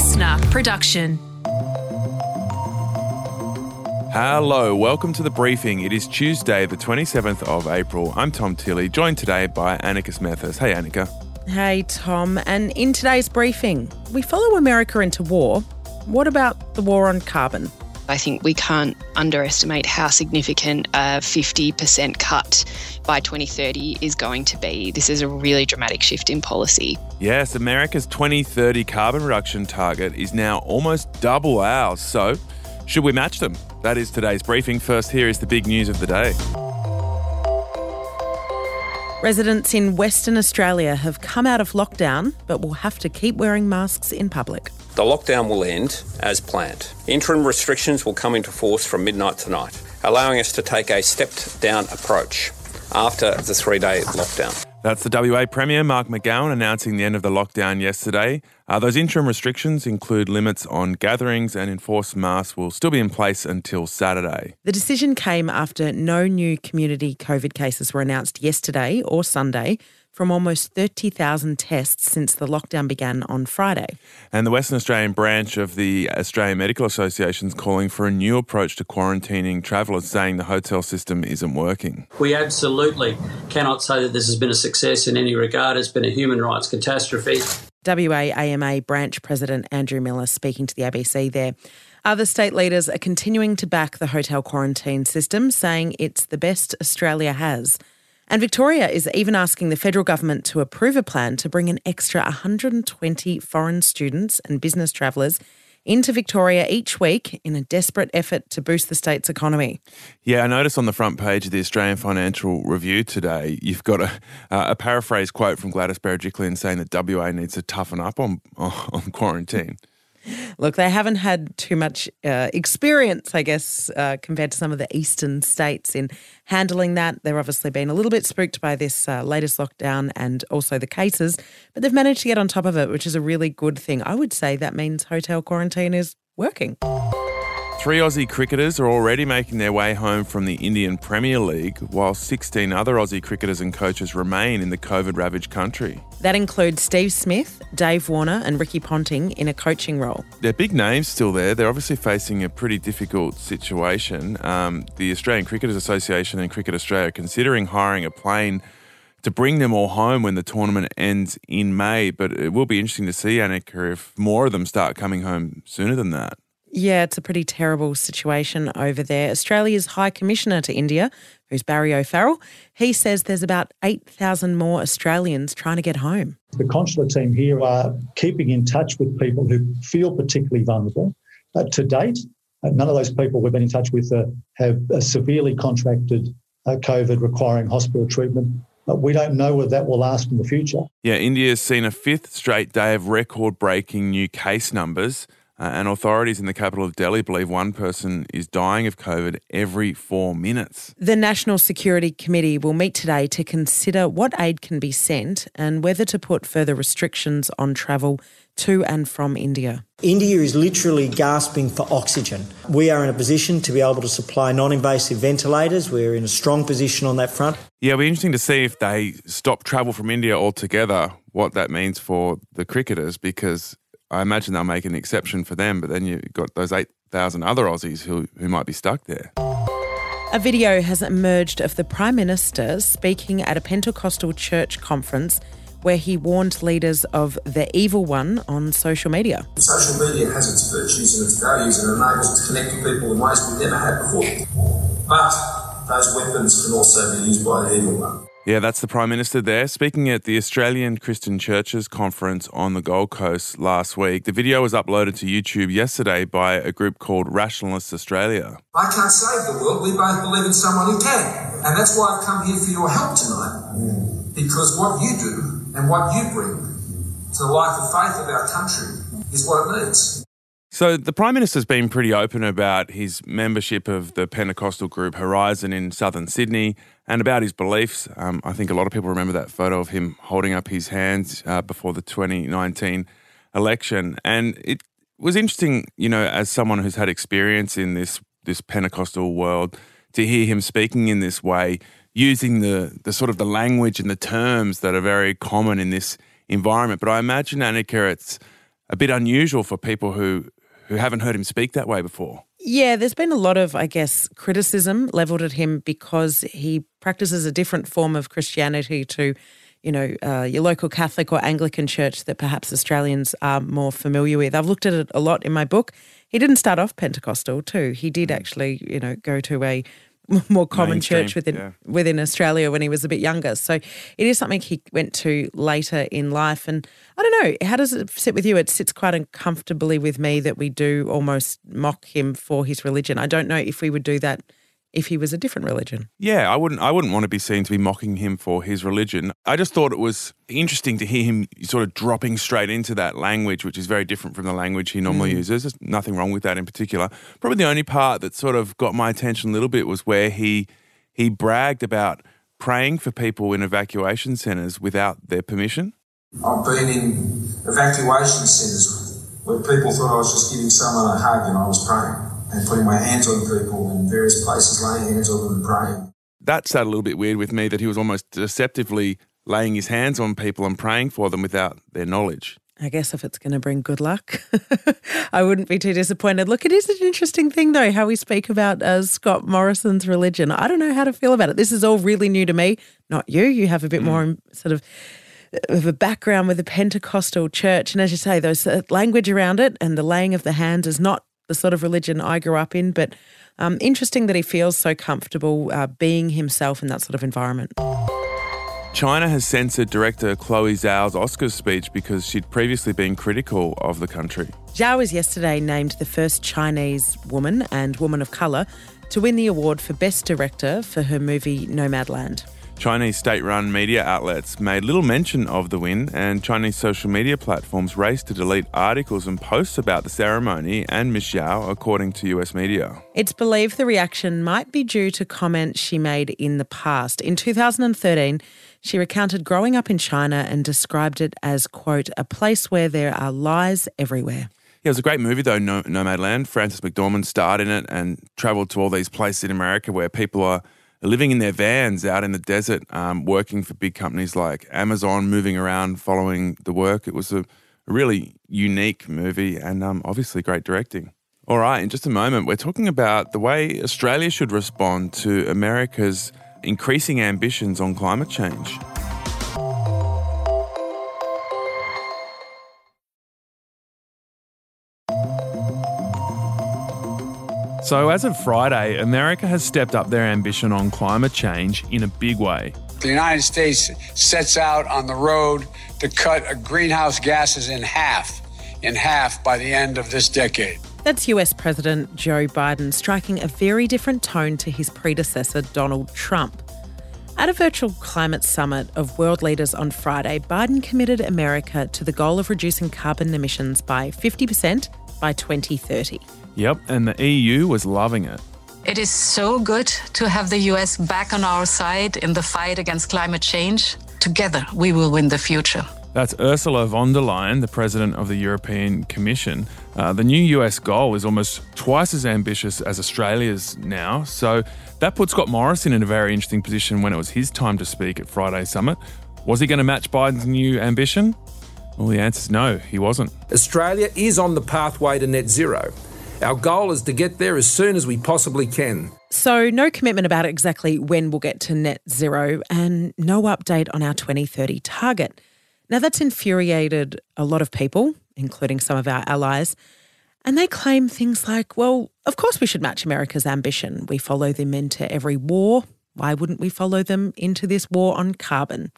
listener production. Hello, welcome to the briefing. It is Tuesday, the 27th of April. I'm Tom Tilley, joined today by Annika Smethurst. Hey, Annika. Hey, Tom. And in today's briefing, we follow America into war. What about the war on carbon? I think we can't underestimate how significant a 50% cut by 2030 is going to be. This is a really dramatic shift in policy. Yes, America's 2030 carbon reduction target is now almost double ours. So, should we match them? That is today's briefing. First, here is the big news of the day. Residents in Western Australia have come out of lockdown but will have to keep wearing masks in public. The lockdown will end as planned. Interim restrictions will come into force from midnight tonight, allowing us to take a stepped down approach after the three day lockdown. That's the WA Premier, Mark McGowan, announcing the end of the lockdown yesterday. Uh, those interim restrictions include limits on gatherings and enforced masks will still be in place until Saturday. The decision came after no new community COVID cases were announced yesterday or Sunday from almost 30,000 tests since the lockdown began on Friday. And the Western Australian branch of the Australian Medical Association is calling for a new approach to quarantining travellers, saying the hotel system isn't working. We absolutely cannot say that this has been a success in any regard. It's been a human rights catastrophe. WAAMA branch president Andrew Miller speaking to the ABC there. Other state leaders are continuing to back the hotel quarantine system, saying it's the best Australia has. And Victoria is even asking the federal government to approve a plan to bring an extra 120 foreign students and business travellers into Victoria each week in a desperate effort to boost the state's economy. Yeah, I noticed on the front page of the Australian Financial Review today, you've got a, uh, a paraphrase quote from Gladys Berejiklian saying that WA needs to toughen up on, on quarantine. Look, they haven't had too much uh, experience, I guess, uh, compared to some of the eastern states in handling that. They've obviously been a little bit spooked by this uh, latest lockdown and also the cases, but they've managed to get on top of it, which is a really good thing. I would say that means hotel quarantine is working. Three Aussie cricketers are already making their way home from the Indian Premier League, while 16 other Aussie cricketers and coaches remain in the COVID ravaged country. That includes Steve Smith, Dave Warner, and Ricky Ponting in a coaching role. They're big names still there. They're obviously facing a pretty difficult situation. Um, the Australian Cricketers Association and Cricket Australia are considering hiring a plane to bring them all home when the tournament ends in May. But it will be interesting to see, Annika, if more of them start coming home sooner than that. Yeah, it's a pretty terrible situation over there. Australia's High Commissioner to India, who's Barry O'Farrell, he says there's about 8,000 more Australians trying to get home. The consular team here are keeping in touch with people who feel particularly vulnerable. Uh, to date, uh, none of those people we've been in touch with uh, have uh, severely contracted uh, COVID requiring hospital treatment. But we don't know whether that will last in the future. Yeah, India's seen a fifth straight day of record breaking new case numbers. Uh, and authorities in the capital of Delhi believe one person is dying of COVID every four minutes. The National Security Committee will meet today to consider what aid can be sent and whether to put further restrictions on travel to and from India. India is literally gasping for oxygen. We are in a position to be able to supply non invasive ventilators. We're in a strong position on that front. Yeah, it'll be interesting to see if they stop travel from India altogether, what that means for the cricketers, because I imagine they'll make an exception for them, but then you've got those 8,000 other Aussies who, who might be stuck there. A video has emerged of the Prime Minister speaking at a Pentecostal church conference where he warned leaders of the evil one on social media. Social media has its virtues and its values and enables us to connect with people in ways we never had before. But those weapons can also be used by the evil one. Yeah, that's the Prime Minister there speaking at the Australian Christian Churches Conference on the Gold Coast last week. The video was uploaded to YouTube yesterday by a group called Rationalists Australia. I can't save the world. We both believe in someone who can. And that's why I've come here for your help tonight. Because what you do and what you bring to the life of faith of our country is what it needs. So the Prime Minister's been pretty open about his membership of the Pentecostal group Horizon in southern Sydney and about his beliefs. Um, I think a lot of people remember that photo of him holding up his hands uh, before the 2019 election. And it was interesting, you know, as someone who's had experience in this this Pentecostal world, to hear him speaking in this way, using the the sort of the language and the terms that are very common in this environment. But I imagine Annika, it's a bit unusual for people who who haven't heard him speak that way before. Yeah, there's been a lot of, I guess, criticism leveled at him because he practices a different form of Christianity to, you know, uh, your local Catholic or Anglican church that perhaps Australians are more familiar with. I've looked at it a lot in my book. He didn't start off Pentecostal, too. He did actually, you know, go to a more common Mainstream, church within yeah. within Australia when he was a bit younger. So it is something he went to later in life. And I don't know, how does it sit with you? It sits quite uncomfortably with me that we do almost mock him for his religion. I don't know if we would do that if he was a different religion. Yeah, I wouldn't. I wouldn't want to be seen to be mocking him for his religion. I just thought it was interesting to hear him sort of dropping straight into that language, which is very different from the language he normally mm-hmm. uses. There's nothing wrong with that in particular. Probably the only part that sort of got my attention a little bit was where he he bragged about praying for people in evacuation centres without their permission. I've been in evacuation centres where people thought I was just giving someone a hug and I was praying and putting my hands on people in various places, laying hands on them and praying. That sat a little bit weird with me that he was almost deceptively laying his hands on people and praying for them without their knowledge. I guess if it's going to bring good luck, I wouldn't be too disappointed. Look, it is an interesting thing, though, how we speak about uh, Scott Morrison's religion. I don't know how to feel about it. This is all really new to me, not you. You have a bit more um, sort of of a background with the Pentecostal church. And as you say, those uh, language around it and the laying of the hands is not the sort of religion I grew up in. But um, interesting that he feels so comfortable uh, being himself in that sort of environment. China has censored director Chloe Zhao's Oscars speech because she'd previously been critical of the country. Zhao was yesterday named the first Chinese woman and woman of colour to win the award for Best Director for her movie Nomadland. Chinese state run media outlets made little mention of the win, and Chinese social media platforms raced to delete articles and posts about the ceremony and Ms. Zhao, according to US media. It's believed the reaction might be due to comments she made in the past. In 2013, she recounted growing up in China and described it as, quote, a place where there are lies everywhere. Yeah, it was a great movie though, no- Nomadland. Frances McDormand starred in it and travelled to all these places in America where people are living in their vans out in the desert, um, working for big companies like Amazon, moving around, following the work. It was a really unique movie and um, obviously great directing. All right, in just a moment, we're talking about the way Australia should respond to America's increasing ambitions on climate change. So, as of Friday, America has stepped up their ambition on climate change in a big way. The United States sets out on the road to cut greenhouse gases in half, in half by the end of this decade. That's US President Joe Biden striking a very different tone to his predecessor, Donald Trump. At a virtual climate summit of world leaders on Friday, Biden committed America to the goal of reducing carbon emissions by 50% by 2030. Yep, and the EU was loving it. It is so good to have the US back on our side in the fight against climate change. Together, we will win the future. That's Ursula von der Leyen, the president of the European Commission. Uh, the new US goal is almost twice as ambitious as Australia's now. So that put Scott Morrison in a very interesting position when it was his time to speak at Friday's summit. Was he going to match Biden's new ambition? Well, the answer is no, he wasn't. Australia is on the pathway to net zero. Our goal is to get there as soon as we possibly can. So, no commitment about exactly when we'll get to net zero, and no update on our 2030 target. Now, that's infuriated a lot of people, including some of our allies. And they claim things like, well, of course we should match America's ambition. We follow them into every war. Why wouldn't we follow them into this war on carbon?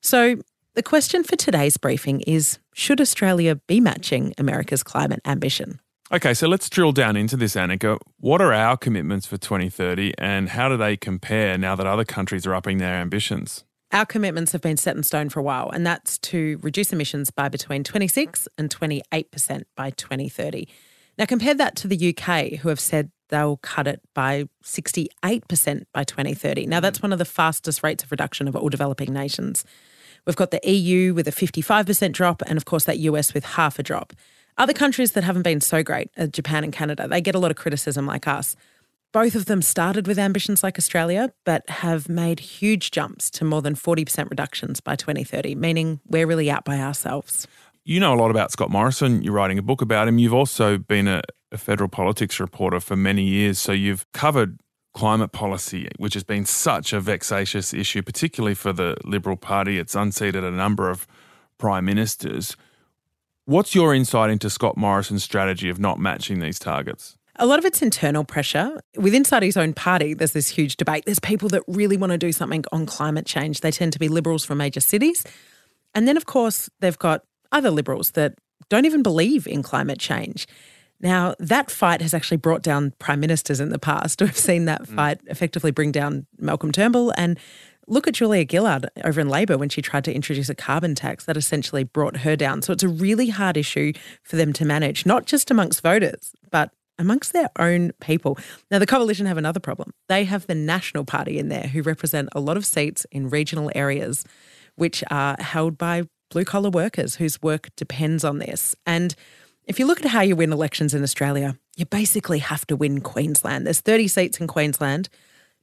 So, the question for today's briefing is Should Australia be matching America's climate ambition? Okay, so let's drill down into this, Annika. What are our commitments for 2030 and how do they compare now that other countries are upping their ambitions? Our commitments have been set in stone for a while, and that's to reduce emissions by between 26 and 28% by 2030. Now, compare that to the UK, who have said they'll cut it by 68% by 2030. Now, hmm. that's one of the fastest rates of reduction of all developing nations. We've got the EU with a 55% drop, and of course, that US with half a drop. Other countries that haven't been so great, uh, Japan and Canada, they get a lot of criticism like us. Both of them started with ambitions like Australia, but have made huge jumps to more than 40% reductions by 2030, meaning we're really out by ourselves. You know a lot about Scott Morrison. You're writing a book about him. You've also been a, a federal politics reporter for many years. So you've covered climate policy, which has been such a vexatious issue, particularly for the Liberal Party. It's unseated a number of prime ministers. What's your insight into Scott Morrison's strategy of not matching these targets? A lot of it's internal pressure. With inside his own party, there's this huge debate. There's people that really want to do something on climate change. They tend to be liberals from major cities. And then, of course, they've got other liberals that don't even believe in climate change. Now, that fight has actually brought down prime ministers in the past. We've seen that mm. fight effectively bring down Malcolm Turnbull. And look at Julia Gillard over in Labor when she tried to introduce a carbon tax that essentially brought her down. So it's a really hard issue for them to manage, not just amongst voters, but amongst their own people. Now, the coalition have another problem. They have the National Party in there who represent a lot of seats in regional areas, which are held by blue collar workers whose work depends on this. And if you look at how you win elections in Australia, you basically have to win Queensland. There's 30 seats in Queensland.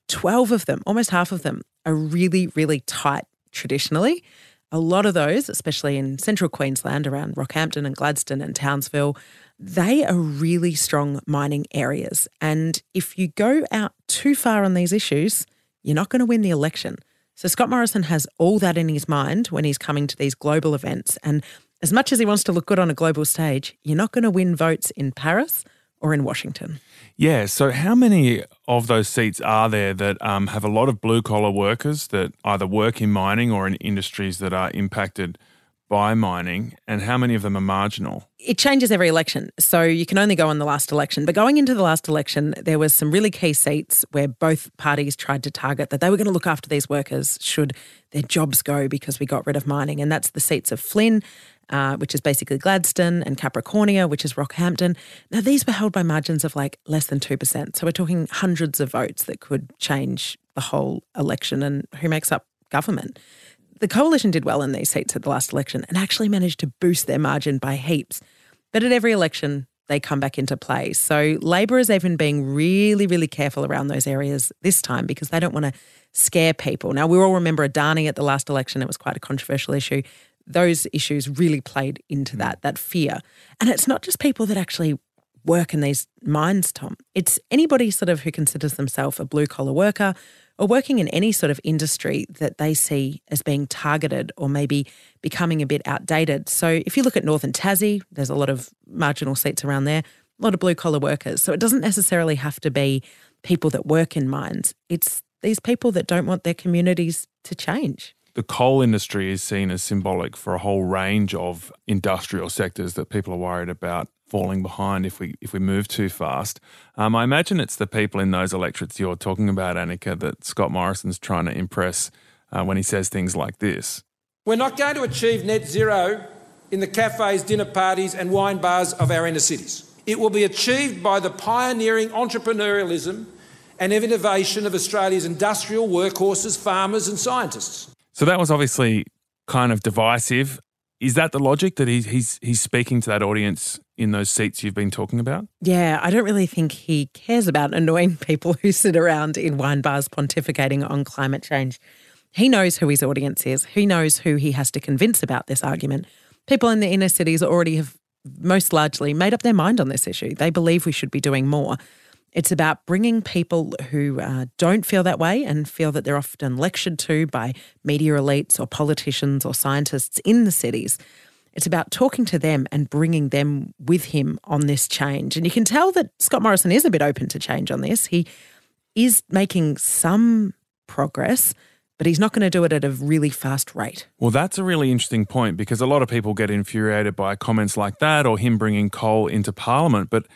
12 of them, almost half of them, are really, really tight traditionally. A lot of those, especially in central Queensland around Rockhampton and Gladstone and Townsville, they are really strong mining areas. And if you go out too far on these issues, you're not going to win the election. So Scott Morrison has all that in his mind when he's coming to these global events. And as much as he wants to look good on a global stage, you're not going to win votes in Paris or in Washington. Yeah. So, how many of those seats are there that um, have a lot of blue collar workers that either work in mining or in industries that are impacted by mining, and how many of them are marginal? It changes every election. So you can only go on the last election. But going into the last election, there was some really key seats where both parties tried to target that they were going to look after these workers should their jobs go because we got rid of mining. And that's the seats of Flynn, uh, which is basically Gladstone, and Capricornia, which is Rockhampton. Now, these were held by margins of like less than 2%. So we're talking hundreds of votes that could change the whole election and who makes up government the coalition did well in these seats at the last election and actually managed to boost their margin by heaps. But at every election, they come back into play. So Labor is even being really, really careful around those areas this time because they don't want to scare people. Now, we all remember Adani at the last election. It was quite a controversial issue. Those issues really played into mm. that, that fear. And it's not just people that actually work in these mines, Tom. It's anybody sort of who considers themselves a blue collar worker or working in any sort of industry that they see as being targeted or maybe becoming a bit outdated. So if you look at Northern Tassie, there's a lot of marginal seats around there, a lot of blue collar workers. So it doesn't necessarily have to be people that work in mines. It's these people that don't want their communities to change. The coal industry is seen as symbolic for a whole range of industrial sectors that people are worried about falling behind if we if we move too fast. Um, I imagine it's the people in those electorates you're talking about, Annika, that Scott Morrison's trying to impress uh, when he says things like this. We're not going to achieve net zero in the cafes, dinner parties, and wine bars of our inner cities. It will be achieved by the pioneering entrepreneurialism and innovation of Australia's industrial workhorses, farmers, and scientists. So that was obviously kind of divisive. Is that the logic that he's he's he's speaking to that audience in those seats you've been talking about? Yeah, I don't really think he cares about annoying people who sit around in wine bars pontificating on climate change. He knows who his audience is. He knows who he has to convince about this argument. People in the inner cities already have most largely made up their mind on this issue. They believe we should be doing more. It's about bringing people who uh, don't feel that way and feel that they're often lectured to by media elites or politicians or scientists in the cities. It's about talking to them and bringing them with him on this change. And you can tell that Scott Morrison is a bit open to change on this. He is making some progress, but he's not going to do it at a really fast rate. Well, that's a really interesting point because a lot of people get infuriated by comments like that or him bringing coal into Parliament. But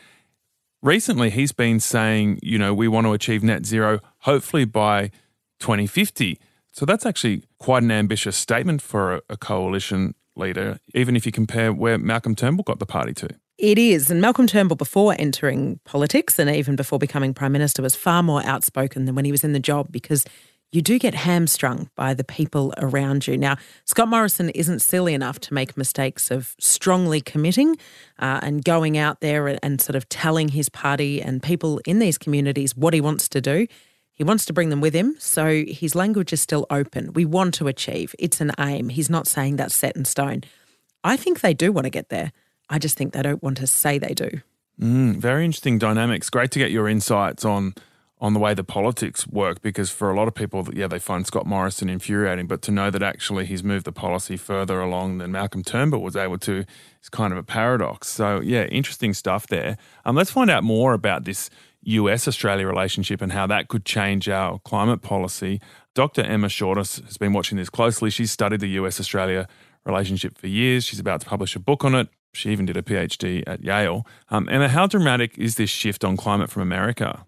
recently he's been saying, you know, we want to achieve net zero hopefully by 2050. So that's actually quite an ambitious statement for a, a coalition leader, even if you compare where Malcolm Turnbull got the party to. It is. And Malcolm Turnbull, before entering politics and even before becoming Prime Minister, was far more outspoken than when he was in the job because you do get hamstrung by the people around you. Now, Scott Morrison isn't silly enough to make mistakes of strongly committing uh, and going out there and sort of telling his party and people in these communities what he wants to do. He wants to bring them with him, so his language is still open. We want to achieve. It's an aim. He's not saying that's set in stone. I think they do want to get there. I just think they don't want to say they do. Mm, very interesting dynamics. Great to get your insights on on the way the politics work because for a lot of people, yeah, they find Scott Morrison infuriating, but to know that actually he's moved the policy further along than Malcolm Turnbull was able to is kind of a paradox. So, yeah, interesting stuff there. Um, let's find out more about this US Australia relationship and how that could change our climate policy. Dr. Emma Shortis has been watching this closely. She's studied the US Australia relationship for years. She's about to publish a book on it. She even did a PhD at Yale. Um, Emma, how dramatic is this shift on climate from America?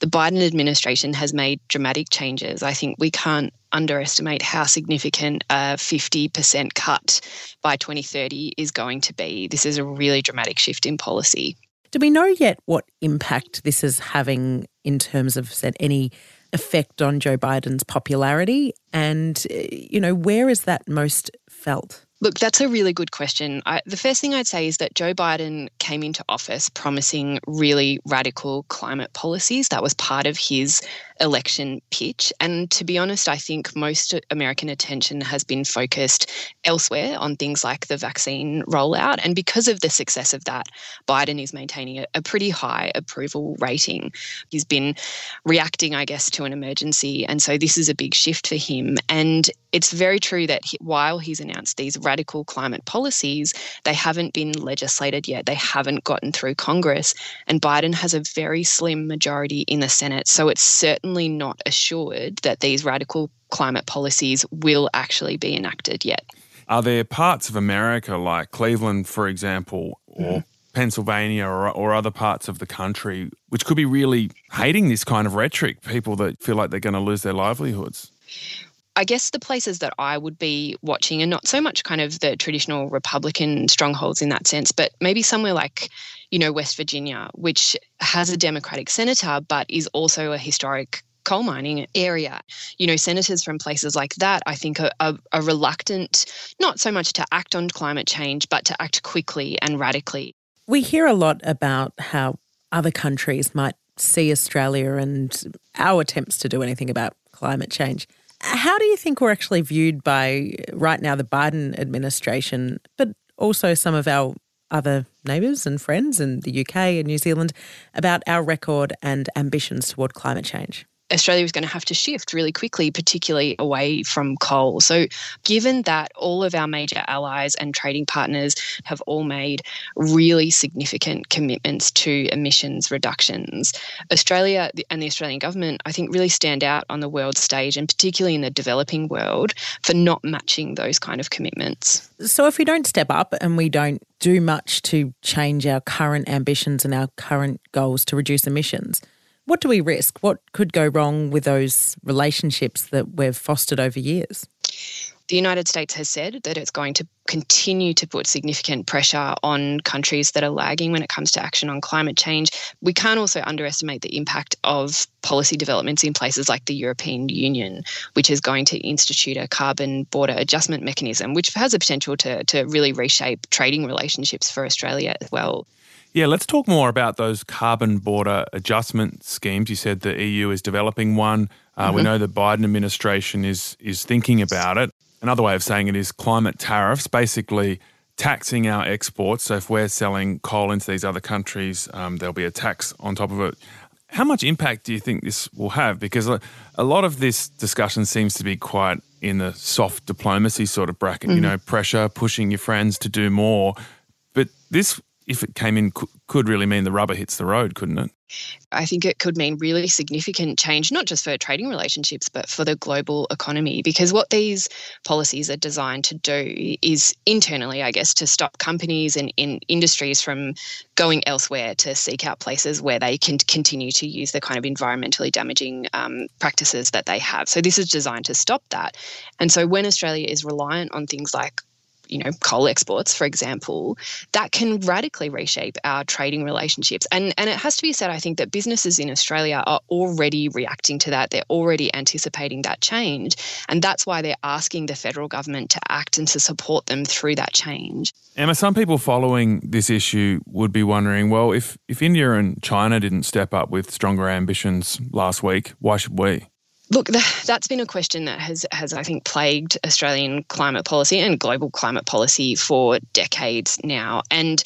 The Biden administration has made dramatic changes. I think we can't underestimate how significant a 50% cut by 2030 is going to be. This is a really dramatic shift in policy. Do we know yet what impact this is having in terms of said any effect on Joe Biden's popularity? And, eh, you know, where is that most felt? Look, that's a really good question. I, the first thing I'd say is that Joe Biden came into office promising really radical climate policies. That was part of his election pitch. And to be honest, I think most American attention has been focused elsewhere on things like the vaccine rollout. And because of the success of that, Biden is maintaining a, pretty high approval rating. He's been reacting, I guess, to an emergency. And so this is a big shift for him. And it's very true that he, while he's announced these radical climate policies, they haven't been legislated yet. They haven't gotten through Congress. And Biden has a very slim majority in the Senate. So it's certainly not assured that these radical climate policies will actually be enacted yet. Are there parts of America, like Cleveland, for example, or mm. Pennsylvania or, or other parts of the country, which could be really hating this kind of rhetoric, people that feel like they're going to lose their livelihoods? I guess the places that I would be watching are not so much kind of the traditional Republican strongholds in that sense, but maybe somewhere like, you know, West Virginia, which has a Democratic senator, but is also a historic coal mining area. You know, senators from places like that, I think, are, are, are reluctant not so much to act on climate change, but to act quickly and radically. We hear a lot about how other countries might see Australia and our attempts to do anything about climate change how do you think we're actually viewed by right now the Biden administration, but also some of our other neighbours and friends in the UK and New Zealand about our record and ambitions toward climate change? Australia is going to have to shift really quickly, particularly away from coal. So, given that all of our major allies and trading partners have all made really significant commitments to emissions reductions, Australia and the Australian government, I think, really stand out on the world stage and particularly in the developing world for not matching those kind of commitments. So, if we don't step up and we don't do much to change our current ambitions and our current goals to reduce emissions, what do we risk? What could go wrong with those relationships that we've fostered over years? The United States has said that it's going to continue to put significant pressure on countries that are lagging when it comes to action on climate change. We can't also underestimate the impact of policy developments in places like the European Union, which is going to institute a carbon border adjustment mechanism, which has the potential to, to really reshape trading relationships for Australia as well. Yeah, let's talk more about those carbon border adjustment schemes. You said the EU is developing one. Uh, mm-hmm. We know the Biden administration is is thinking about it. Another way of saying it is climate tariffs, basically taxing our exports. So if we're selling coal into these other countries, um, there'll be a tax on top of it. How much impact do you think this will have? Because a lot of this discussion seems to be quite in the soft diplomacy sort of bracket, mm-hmm. you know, pressure, pushing your friends to do more. But this if it came in, could really mean the rubber hits the road, couldn't it? I think it could mean really significant change, not just for trading relationships, but for the global economy. Because what these policies are designed to do is internally, I guess, to stop companies and in industries from going elsewhere to seek out places where they can continue to use the kind of environmentally damaging um, practices that they have. So this is designed to stop that. And so when Australia is reliant on things like you know, coal exports, for example, that can radically reshape our trading relationships. And and it has to be said, I think that businesses in Australia are already reacting to that. They're already anticipating that change. And that's why they're asking the federal government to act and to support them through that change. Emma, some people following this issue would be wondering, well, if, if India and China didn't step up with stronger ambitions last week, why should we? Look, that's been a question that has, has I think, plagued Australian climate policy and global climate policy for decades now. And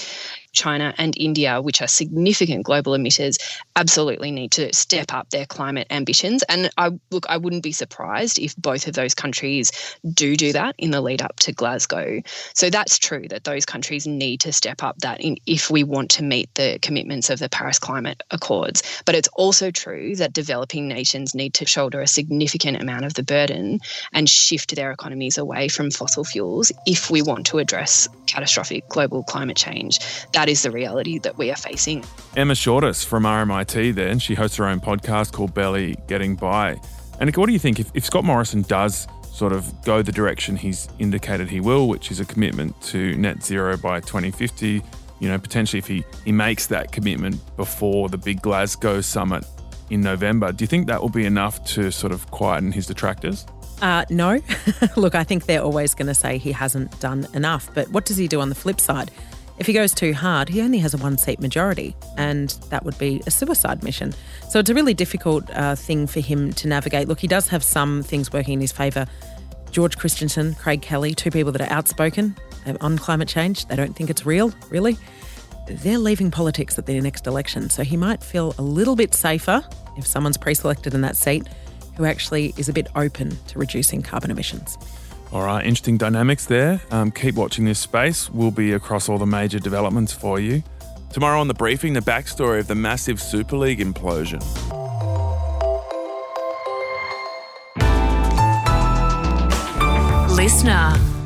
China and India, which are significant global emitters, absolutely need to step up their climate ambitions. And I look, I wouldn't be surprised if both of those countries do do that in the lead up to Glasgow. So that's true that those countries need to step up that in, if we want to meet the commitments of the Paris Climate Accords. But it's also true that developing nations need to shoulder a significant amount of the burden and shift their economies away from fossil fuels if we want to address catastrophic global climate change. That is the reality that we are facing. Emma Shortis from RMIT then, she hosts her own podcast called Barely Getting By. And what do you think if, if Scott Morrison does sort of go the direction he's indicated he will, which is a commitment to net zero by 2050, you know, potentially if he, he makes that commitment before the big Glasgow summit in November, do you think that will be enough to sort of quieten his detractors? Uh, no. Look, I think they're always going to say he hasn't done enough. But what does he do on the flip side? If he goes too hard, he only has a one seat majority, and that would be a suicide mission. So it's a really difficult uh, thing for him to navigate. Look, he does have some things working in his favour. George Christensen, Craig Kelly, two people that are outspoken on climate change. They don't think it's real, really. They're leaving politics at their next election, so he might feel a little bit safer if someone's pre selected in that seat who actually is a bit open to reducing carbon emissions. All right, interesting dynamics there. Um, keep watching this space. We'll be across all the major developments for you. Tomorrow on the briefing, the backstory of the massive Super League implosion. Listener.